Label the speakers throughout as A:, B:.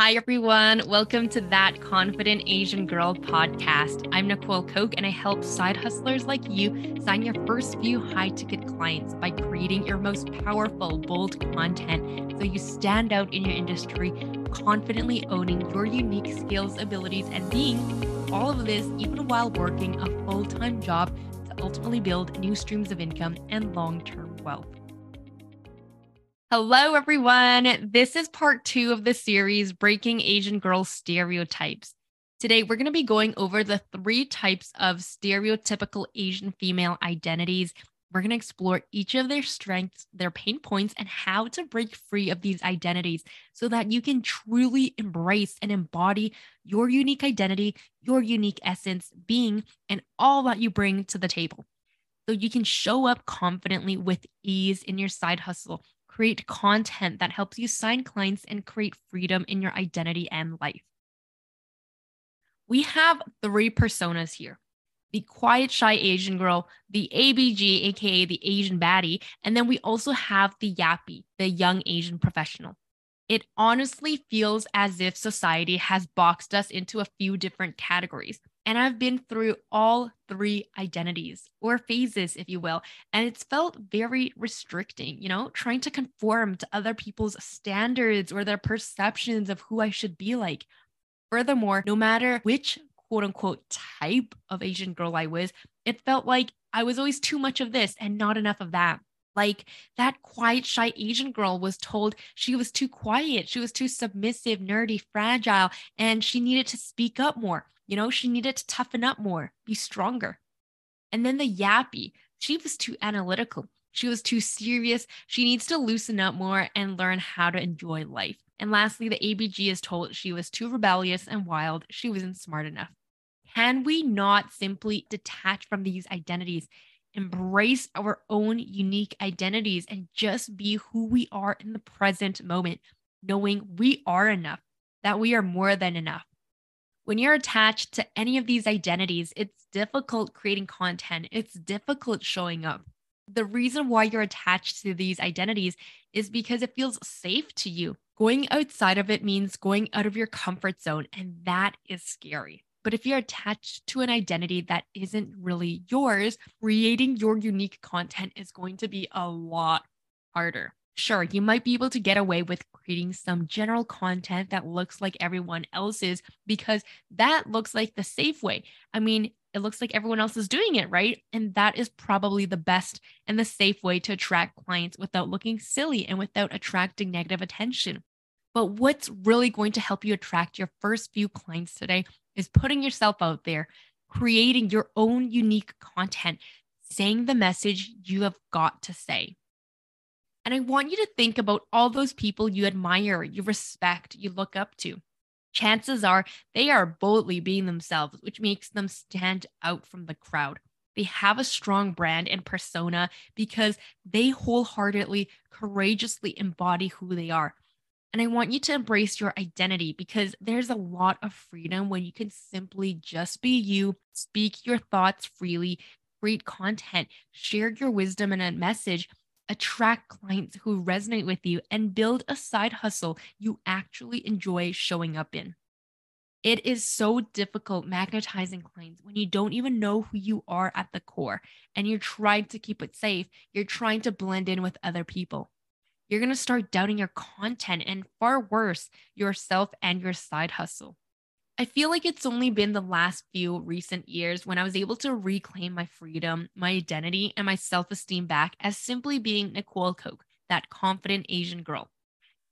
A: Hi, everyone. Welcome to That Confident Asian Girl podcast. I'm Nicole Koch, and I help side hustlers like you sign your first few high ticket clients by creating your most powerful, bold content so you stand out in your industry, confidently owning your unique skills, abilities, and being all of this even while working a full time job to ultimately build new streams of income and long term wealth. Hello, everyone. This is part two of the series Breaking Asian Girl Stereotypes. Today, we're going to be going over the three types of stereotypical Asian female identities. We're going to explore each of their strengths, their pain points, and how to break free of these identities so that you can truly embrace and embody your unique identity, your unique essence, being, and all that you bring to the table. So you can show up confidently with ease in your side hustle create content that helps you sign clients and create freedom in your identity and life. We have three personas here the quiet, shy Asian girl, the ABG, aka the Asian baddie, and then we also have the Yappie, the young Asian professional. It honestly feels as if society has boxed us into a few different categories. And I've been through all three identities or phases, if you will. And it's felt very restricting, you know, trying to conform to other people's standards or their perceptions of who I should be like. Furthermore, no matter which quote unquote type of Asian girl I was, it felt like I was always too much of this and not enough of that. Like that quiet, shy Asian girl was told she was too quiet, she was too submissive, nerdy, fragile, and she needed to speak up more. You know, she needed to toughen up more, be stronger. And then the yappie, she was too analytical. She was too serious. She needs to loosen up more and learn how to enjoy life. And lastly, the ABG is told she was too rebellious and wild. She wasn't smart enough. Can we not simply detach from these identities, embrace our own unique identities, and just be who we are in the present moment, knowing we are enough, that we are more than enough? When you're attached to any of these identities, it's difficult creating content, it's difficult showing up. The reason why you're attached to these identities is because it feels safe to you. Going outside of it means going out of your comfort zone, and that is scary. But if you're attached to an identity that isn't really yours, creating your unique content is going to be a lot harder. Sure, you might be able to get away with creating some general content that looks like everyone else's because that looks like the safe way. I mean, it looks like everyone else is doing it, right? And that is probably the best and the safe way to attract clients without looking silly and without attracting negative attention. But what's really going to help you attract your first few clients today is putting yourself out there, creating your own unique content, saying the message you have got to say. And I want you to think about all those people you admire, you respect, you look up to. Chances are they are boldly being themselves, which makes them stand out from the crowd. They have a strong brand and persona because they wholeheartedly, courageously embody who they are. And I want you to embrace your identity because there's a lot of freedom when you can simply just be you, speak your thoughts freely, create content, share your wisdom and a message attract clients who resonate with you, and build a side hustle you actually enjoy showing up in. It is so difficult magnetizing clients when you don't even know who you are at the core and you're trying to keep it safe. You're trying to blend in with other people. You're going to start doubting your content and, far worse, yourself and your side hustle. I feel like it's only been the last few recent years when I was able to reclaim my freedom, my identity, and my self esteem back as simply being Nicole Koch, that confident Asian girl.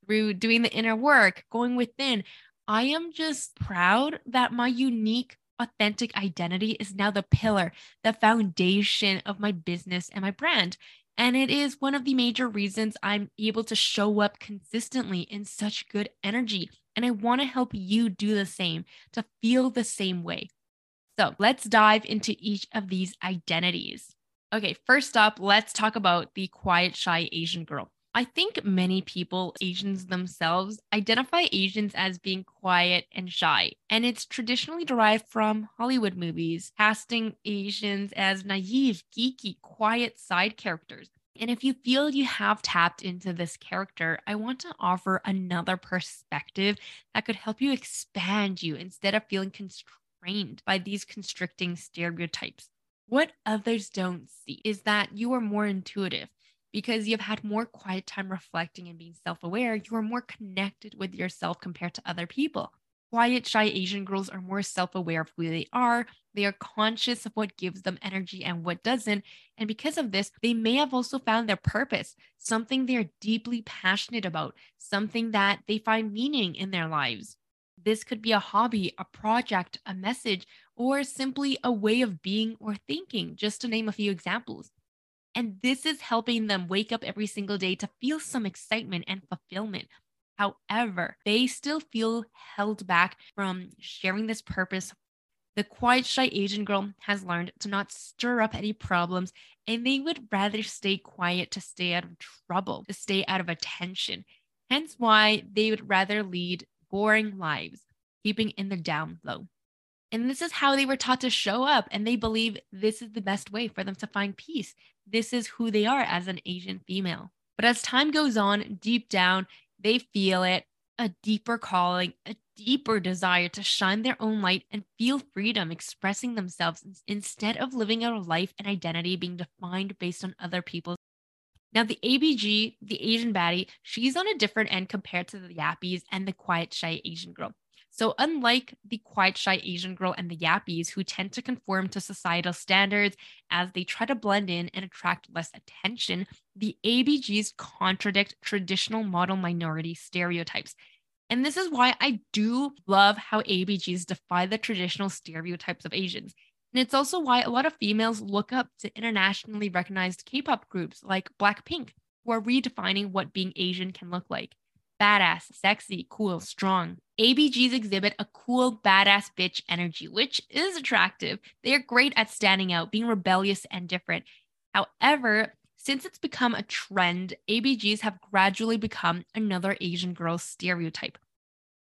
A: Through doing the inner work, going within, I am just proud that my unique, authentic identity is now the pillar, the foundation of my business and my brand. And it is one of the major reasons I'm able to show up consistently in such good energy and I want to help you do the same, to feel the same way. So let's dive into each of these identities. Okay, first up, let's talk about the quiet, shy Asian girl. I think many people, Asians themselves, identify Asians as being quiet and shy. And it's traditionally derived from Hollywood movies, casting Asians as naive, geeky, quiet side characters. And if you feel you have tapped into this character, I want to offer another perspective that could help you expand you instead of feeling constrained by these constricting stereotypes. What others don't see is that you are more intuitive because you've had more quiet time reflecting and being self aware. You are more connected with yourself compared to other people. Quiet, shy Asian girls are more self aware of who they are. They are conscious of what gives them energy and what doesn't. And because of this, they may have also found their purpose, something they're deeply passionate about, something that they find meaning in their lives. This could be a hobby, a project, a message, or simply a way of being or thinking, just to name a few examples. And this is helping them wake up every single day to feel some excitement and fulfillment, However, they still feel held back from sharing this purpose. The quiet, shy Asian girl has learned to not stir up any problems, and they would rather stay quiet to stay out of trouble, to stay out of attention. Hence, why they would rather lead boring lives, keeping in the down low. And this is how they were taught to show up. And they believe this is the best way for them to find peace. This is who they are as an Asian female. But as time goes on, deep down, they feel it a deeper calling, a deeper desire to shine their own light and feel freedom expressing themselves instead of living out a life and identity being defined based on other people's. Now, the ABG, the Asian baddie, she's on a different end compared to the Yappies and the quiet, shy Asian girl. So, unlike the quiet, shy Asian girl and the Yappies, who tend to conform to societal standards as they try to blend in and attract less attention, the ABGs contradict traditional model minority stereotypes. And this is why I do love how ABGs defy the traditional stereotypes of Asians. And it's also why a lot of females look up to internationally recognized K pop groups like Blackpink, who are redefining what being Asian can look like badass, sexy, cool, strong. ABGs exhibit a cool, badass bitch energy, which is attractive. They are great at standing out, being rebellious and different. However, since it's become a trend, ABGs have gradually become another Asian girl stereotype.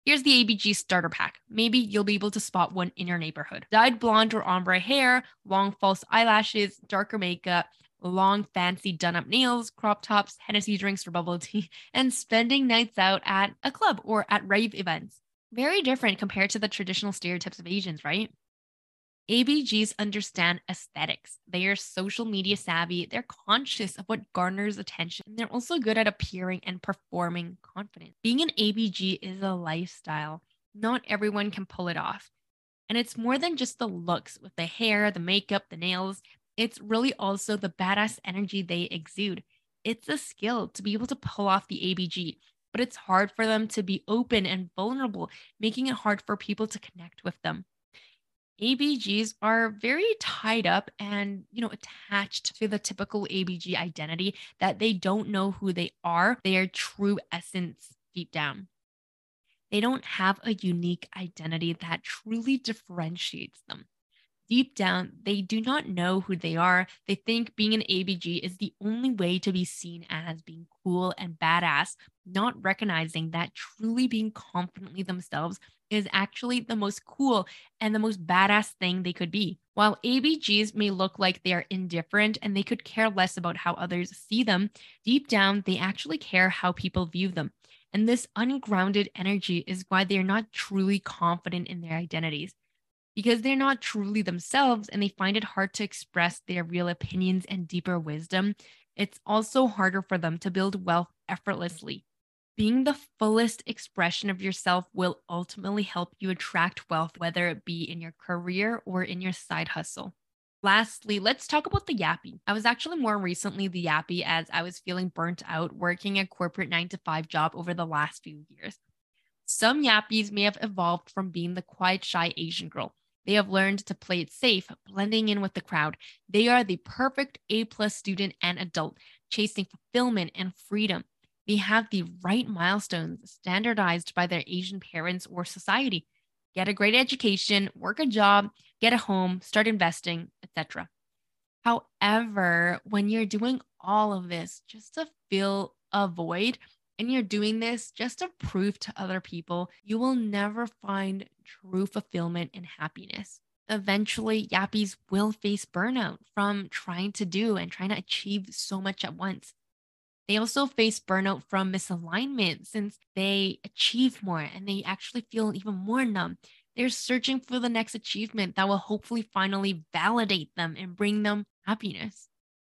A: Here's the ABG starter pack. Maybe you'll be able to spot one in your neighborhood. Dyed blonde or ombre hair, long false eyelashes, darker makeup, long, fancy done up nails, crop tops, Hennessy drinks for bubble tea, and spending nights out at a club or at rave events. Very different compared to the traditional stereotypes of Asians, right? ABGs understand aesthetics. They are social media savvy. They're conscious of what garners attention. They're also good at appearing and performing confident. Being an ABG is a lifestyle. Not everyone can pull it off. And it's more than just the looks with the hair, the makeup, the nails it's really also the badass energy they exude. It's a skill to be able to pull off the ABG, but it's hard for them to be open and vulnerable, making it hard for people to connect with them. ABGs are very tied up and, you know, attached to the typical ABG identity that they don't know who they are, their true essence deep down. They don't have a unique identity that truly differentiates them deep down, they do not know who they are. They think being an ABG is the only way to be seen as being cool and badass, not recognizing that truly being confidently themselves is actually the most cool and the most badass thing they could be. While ABGs may look like they are indifferent and they could care less about how others see them, deep down, they actually care how people view them. And this ungrounded energy is why they are not truly confident in their identities because they're not truly themselves and they find it hard to express their real opinions and deeper wisdom, it's also harder for them to build wealth effortlessly. Being the fullest expression of yourself will ultimately help you attract wealth, whether it be in your career or in your side hustle. Lastly, let's talk about the yappie. I was actually more recently the yappie as I was feeling burnt out working a corporate nine to five job over the last few years. Some yappies may have evolved from being the quiet, shy Asian girl they have learned to play it safe, blending in with the crowd. They are the perfect A plus student and adult, chasing fulfillment and freedom. They have the right milestones standardized by their Asian parents or society. Get a great education, work a job, get a home, start investing, etc. However, when you're doing all of this just to fill a void, and you're doing this just to prove to other people, you will never find true fulfillment and happiness. Eventually, yappies will face burnout from trying to do and trying to achieve so much at once. They also face burnout from misalignment since they achieve more and they actually feel even more numb. They're searching for the next achievement that will hopefully finally validate them and bring them happiness.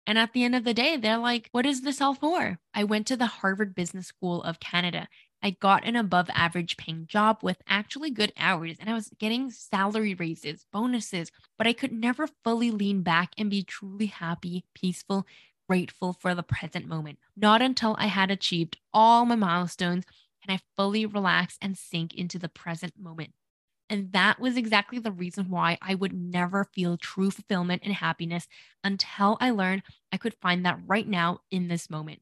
A: And at the end of the day, they're like, what is this all for? I went to the Harvard Business School of Canada. I got an above average paying job with actually good hours and I was getting salary raises, bonuses, but I could never fully lean back and be truly happy, peaceful, grateful for the present moment. Not until I had achieved all my milestones can I fully relax and sink into the present moment. And that was exactly the reason why I would never feel true fulfillment and happiness until I learned I could find that right now in this moment.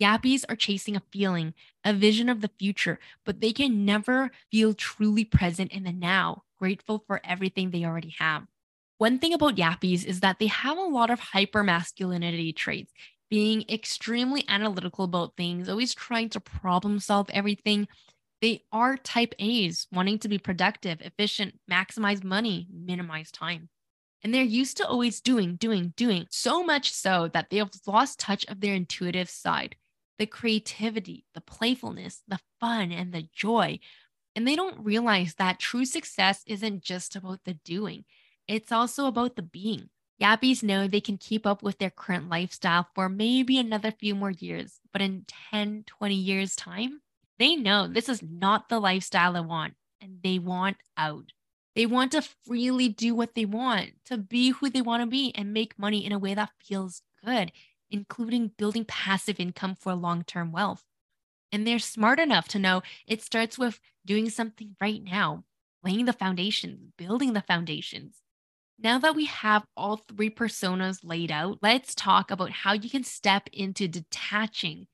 A: Yappies are chasing a feeling, a vision of the future, but they can never feel truly present in the now, grateful for everything they already have. One thing about Yappies is that they have a lot of hyper masculinity traits, being extremely analytical about things, always trying to problem solve everything, they are type A's, wanting to be productive, efficient, maximize money, minimize time. And they're used to always doing, doing, doing, so much so that they have lost touch of their intuitive side, the creativity, the playfulness, the fun, and the joy. And they don't realize that true success isn't just about the doing, it's also about the being. Yappies know they can keep up with their current lifestyle for maybe another few more years, but in 10, 20 years' time, they know this is not the lifestyle they want and they want out. They want to freely do what they want, to be who they want to be and make money in a way that feels good, including building passive income for long term wealth. And they're smart enough to know it starts with doing something right now, laying the foundations, building the foundations. Now that we have all three personas laid out, let's talk about how you can step into detaching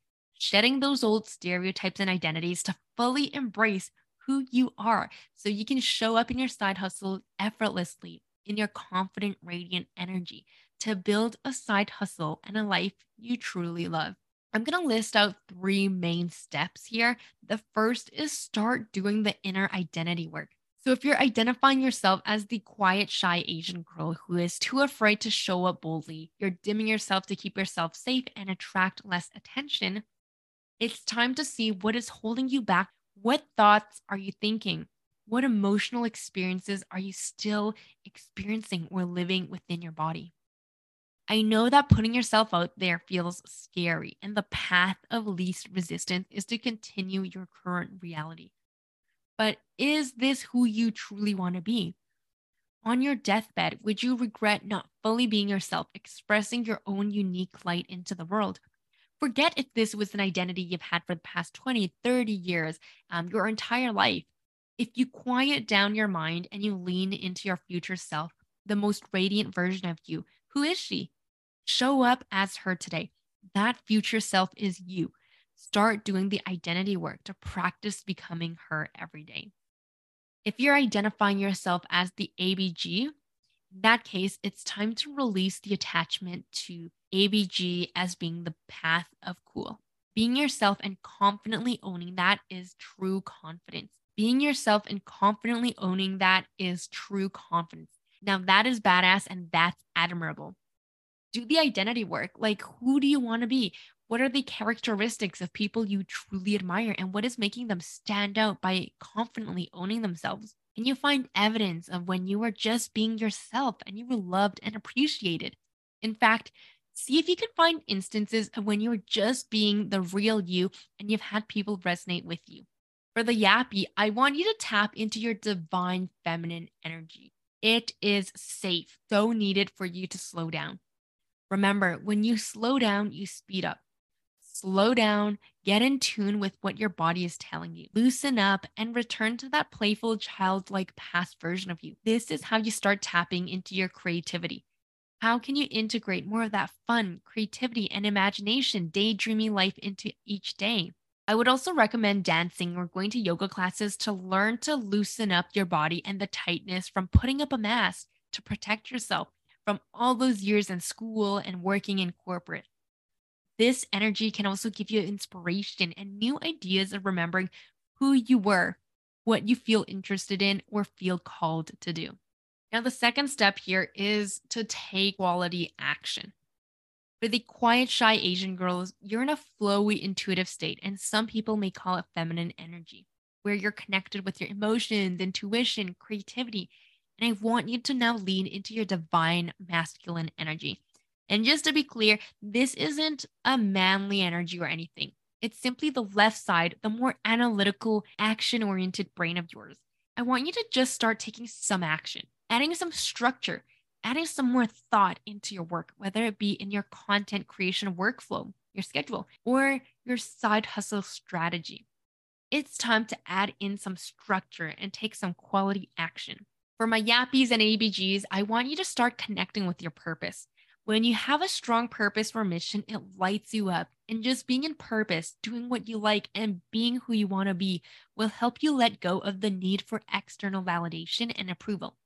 A: shedding those old stereotypes and identities to fully embrace who you are so you can show up in your side hustle effortlessly in your confident, radiant energy to build a side hustle and a life you truly love. I'm going to list out three main steps here. The first is start doing the inner identity work. So, if you're identifying yourself as the quiet, shy Asian girl who is too afraid to show up boldly, you're dimming yourself to keep yourself safe and attract less attention, it's time to see what is holding you back. What thoughts are you thinking? What emotional experiences are you still experiencing or living within your body? I know that putting yourself out there feels scary, and the path of least resistance is to continue your current reality. But is this who you truly want to be? On your deathbed, would you regret not fully being yourself, expressing your own unique light into the world? Forget if this was an identity you've had for the past 20, 30 years, um, your entire life. If you quiet down your mind and you lean into your future self, the most radiant version of you, who is she? Show up as her today. That future self is you. Start doing the identity work to practice becoming her every day. If you're identifying yourself as the ABG, in that case, it's time to release the attachment to ABG as being the path of cool. Being yourself and confidently owning that is true confidence. Being yourself and confidently owning that is true confidence. Now, that is badass and that's admirable. Do the identity work. Like, who do you want to be? What are the characteristics of people you truly admire? And what is making them stand out by confidently owning themselves? Can you find evidence of when you were just being yourself and you were loved and appreciated? In fact, see if you can find instances of when you were just being the real you and you've had people resonate with you. For the yappie, I want you to tap into your divine feminine energy. It is safe, so needed for you to slow down. Remember, when you slow down, you speed up slow down, get in tune with what your body is telling you, loosen up, and return to that playful, childlike past version of you. This is how you start tapping into your creativity. How can you integrate more of that fun, creativity, and imagination, daydreaming life into each day? I would also recommend dancing or going to yoga classes to learn to loosen up your body and the tightness from putting up a mask to protect yourself from all those years in school and working in corporate. This energy can also give you inspiration and new ideas of remembering who you were, what you feel interested in, or feel called to do. Now, the second step here is to take quality action. For the quiet, shy Asian girls, you're in a flowy, intuitive state, and some people may call it feminine energy, where you're connected with your emotions, intuition, creativity. And I want you to now lean into your divine masculine energy. And just to be clear, this isn't a manly energy or anything. It's simply the left side, the more analytical, action oriented brain of yours. I want you to just start taking some action, adding some structure, adding some more thought into your work, whether it be in your content creation workflow, your schedule, or your side hustle strategy. It's time to add in some structure and take some quality action. For my yappies and ABGs, I want you to start connecting with your purpose. When you have a strong purpose or mission, it lights you up. And just being in purpose, doing what you like, and being who you want to be will help you let go of the need for external validation and approval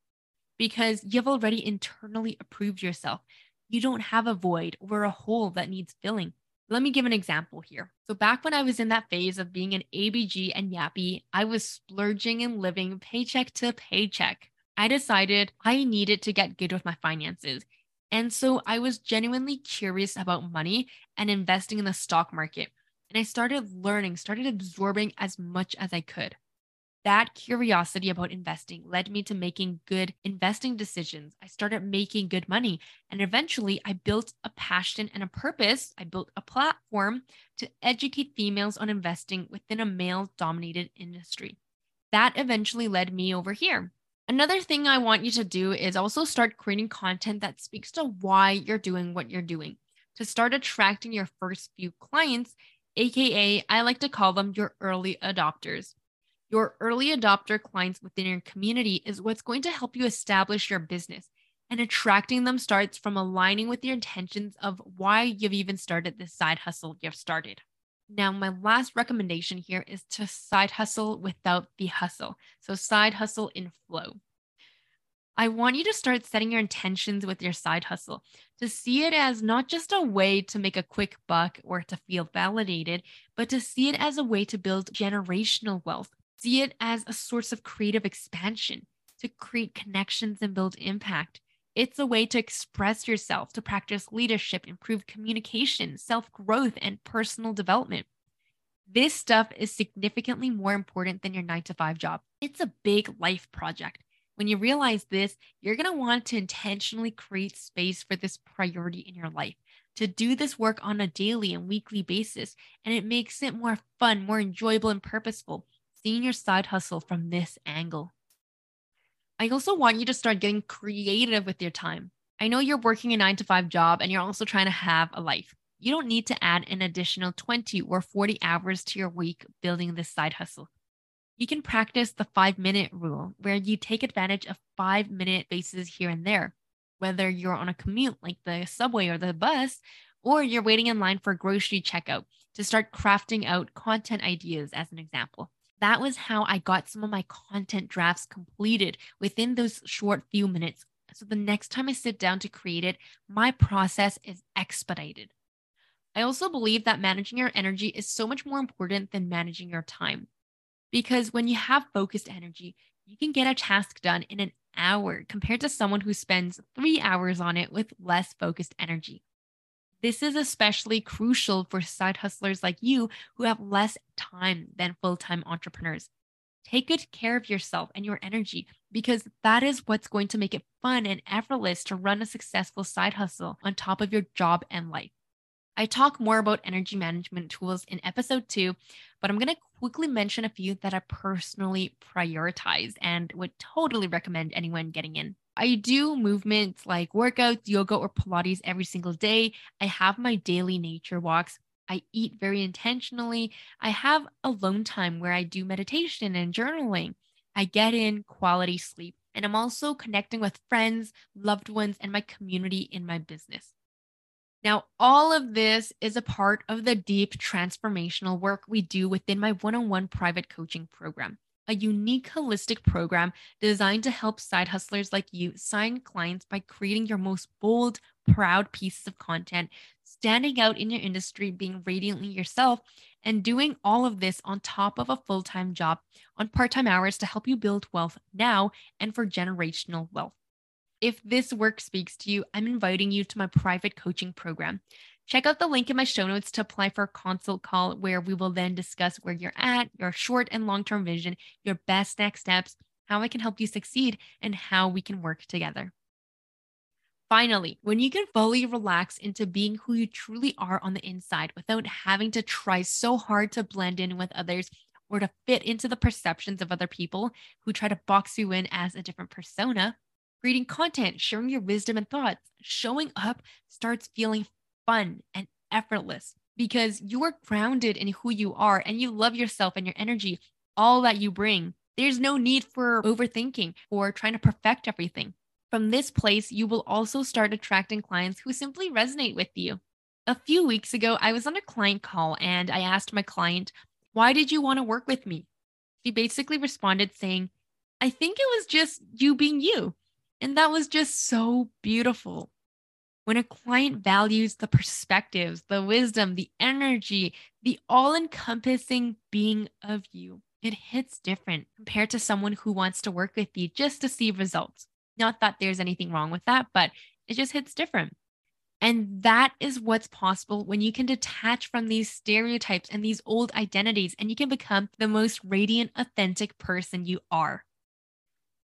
A: because you've already internally approved yourself. You don't have a void or a hole that needs filling. Let me give an example here. So, back when I was in that phase of being an ABG and Yappie, I was splurging and living paycheck to paycheck. I decided I needed to get good with my finances. And so I was genuinely curious about money and investing in the stock market. And I started learning, started absorbing as much as I could. That curiosity about investing led me to making good investing decisions. I started making good money. And eventually, I built a passion and a purpose. I built a platform to educate females on investing within a male dominated industry. That eventually led me over here Another thing I want you to do is also start creating content that speaks to why you're doing what you're doing to start attracting your first few clients, AKA, I like to call them your early adopters. Your early adopter clients within your community is what's going to help you establish your business. And attracting them starts from aligning with your intentions of why you've even started this side hustle you've started. Now, my last recommendation here is to side hustle without the hustle. So, side hustle in flow. I want you to start setting your intentions with your side hustle to see it as not just a way to make a quick buck or to feel validated, but to see it as a way to build generational wealth. See it as a source of creative expansion, to create connections and build impact. It's a way to express yourself, to practice leadership, improve communication, self growth, and personal development. This stuff is significantly more important than your nine to five job. It's a big life project. When you realize this, you're going to want to intentionally create space for this priority in your life, to do this work on a daily and weekly basis. And it makes it more fun, more enjoyable, and purposeful, seeing your side hustle from this angle. I also want you to start getting creative with your time. I know you're working a nine to five job and you're also trying to have a life. You don't need to add an additional 20 or 40 hours to your week building this side hustle. You can practice the five minute rule where you take advantage of five minute bases here and there, whether you're on a commute like the subway or the bus, or you're waiting in line for grocery checkout to start crafting out content ideas, as an example that was how I got some of my content drafts completed within those short few minutes. So the next time I sit down to create it, my process is expedited. I also believe that managing your energy is so much more important than managing your time. Because when you have focused energy, you can get a task done in an hour compared to someone who spends three hours on it with less focused energy. This is especially crucial for side hustlers like you who have less time than full time entrepreneurs. Take good care of yourself and your energy because that is what's going to make it fun and effortless to run a successful side hustle on top of your job and life. I talk more about energy management tools in episode two, but I'm going to quickly mention a few that I personally prioritize and would totally recommend anyone getting in. I do movements like workouts, yoga, or Pilates every single day. I have my daily nature walks. I eat very intentionally. I have alone time where I do meditation and journaling. I get in quality sleep. And I'm also connecting with friends, loved ones, and my community in my business. Now, all of this is a part of the deep transformational work we do within my one on one private coaching program a unique holistic program designed to help side hustlers like you sign clients by creating your most bold, proud pieces of content, standing out in your industry, being radiantly yourself, and doing all of this on top of a full time job on part time hours to help you build wealth now and for generational wealth. If this work speaks to you, I'm inviting you to my private coaching program. Check out the link in my show notes to apply for a consult call where we will then discuss where you're at, your short and long term vision, your best next steps, how I can help you succeed, and how we can work together. Finally, when you can fully relax into being who you truly are on the inside without having to try so hard to blend in with others or to fit into the perceptions of other people who try to box you in as a different persona, creating content, sharing your wisdom and thoughts, showing up starts feeling fun and effortless because you're grounded in who you are and you love yourself and your energy, all that you bring. There's no need for overthinking or trying to perfect everything. From this place, you will also start attracting clients who simply resonate with you. A few weeks ago, I was on a client call and I asked my client, Why did you want to work with me? She basically responded saying, I think it was just you being you. And that was just so beautiful. When a client values the perspectives, the wisdom, the energy, the all encompassing being of you, it hits different compared to someone who wants to work with you just to see results. Not that there's anything wrong with that, but it just hits different. And that is what's possible when you can detach from these stereotypes and these old identities and you can become the most radiant, authentic person you are.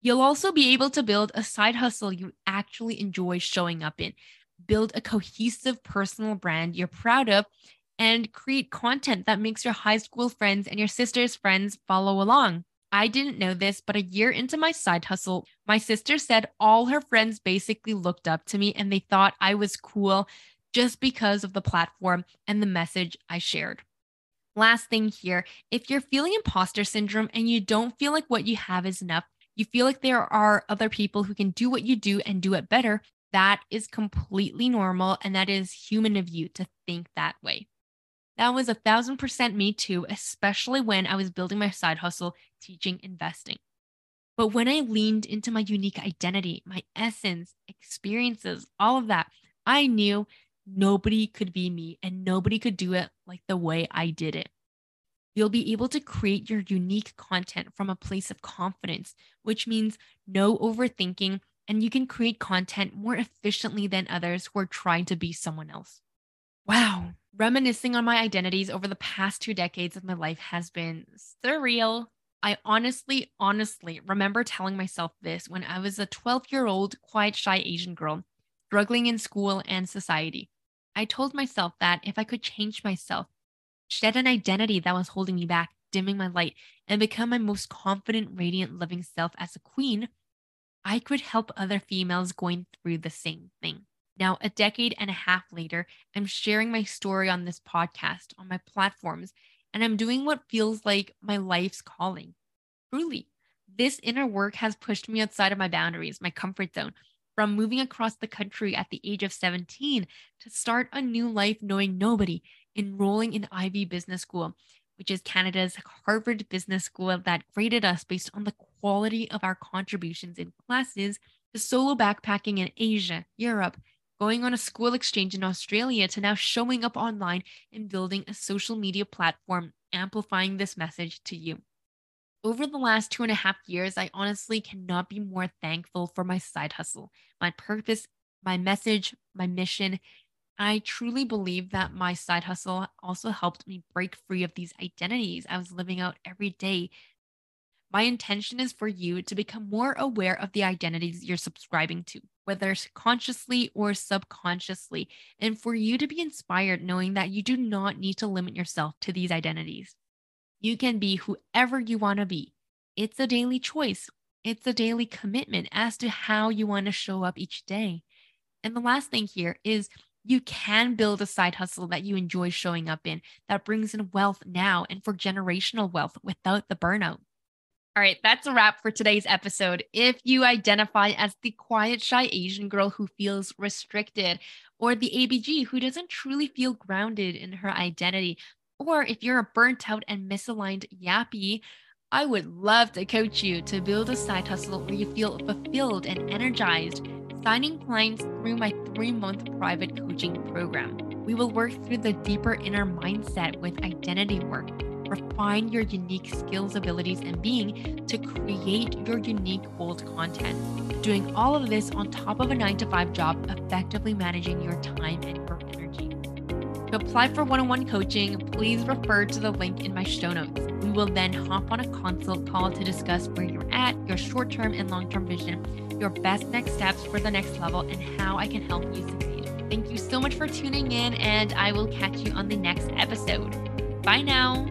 A: You'll also be able to build a side hustle you actually enjoy showing up in, build a cohesive personal brand you're proud of, and create content that makes your high school friends and your sister's friends follow along. I didn't know this, but a year into my side hustle, my sister said all her friends basically looked up to me and they thought I was cool just because of the platform and the message I shared. Last thing here if you're feeling imposter syndrome and you don't feel like what you have is enough, you feel like there are other people who can do what you do and do it better, that is completely normal. And that is human of you to think that way. That was a thousand percent me too, especially when I was building my side hustle teaching investing. But when I leaned into my unique identity, my essence, experiences, all of that, I knew nobody could be me and nobody could do it like the way I did it. You'll be able to create your unique content from a place of confidence, which means no overthinking, and you can create content more efficiently than others who are trying to be someone else. Wow, Reminiscing on my identities over the past two decades of my life has been surreal. I honestly, honestly remember telling myself this when I was a 12 year old, quiet, shy Asian girl, struggling in school and society. I told myself that if I could change myself, shed an identity that was holding me back, dimming my light, and become my most confident, radiant, loving self as a queen, I could help other females going through the same thing. Now, a decade and a half later, I'm sharing my story on this podcast, on my platforms, and I'm doing what feels like my life's calling. Truly, this inner work has pushed me outside of my boundaries, my comfort zone, from moving across the country at the age of 17 to start a new life knowing nobody, enrolling in Ivy Business School, which is Canada's Harvard Business School uh, that graded us based on the quality of our contributions in classes, to solo backpacking in Asia, Europe, going on a school exchange in Australia to now showing up online and building a social media platform amplifying this message to you. Over the last two and a half years, I honestly cannot be more thankful for my side hustle, my purpose, my message, my mission. I truly believe that my side hustle also helped me break free of these identities I was living out every day my intention is for you to become more aware of the identities you're subscribing to, whether consciously or subconsciously, and for you to be inspired knowing that you do not need to limit yourself to these identities. You can be whoever you want to be. It's a daily choice, it's a daily commitment as to how you want to show up each day. And the last thing here is you can build a side hustle that you enjoy showing up in that brings in wealth now and for generational wealth without the burnout. All right, that's a wrap for today's episode. If you identify as the quiet, shy Asian girl who feels restricted, or the ABG who doesn't truly feel grounded in her identity, or if you're a burnt out and misaligned yappie, I would love to coach you to build a side hustle where you feel fulfilled and energized, signing clients through my three month private coaching program. We will work through the deeper inner mindset with identity work refine your unique skills, abilities, and being to create your unique bold content. Doing all of this on top of a nine to five job, effectively managing your time and your energy. To apply for one on one coaching, please refer to the link in my show notes. We will then hop on a consult call to discuss where you're at, your short term and long term vision, your best next steps for the next level, and how I can help you succeed. Thank you so much for tuning in, and I will catch you on the next episode. Bye now.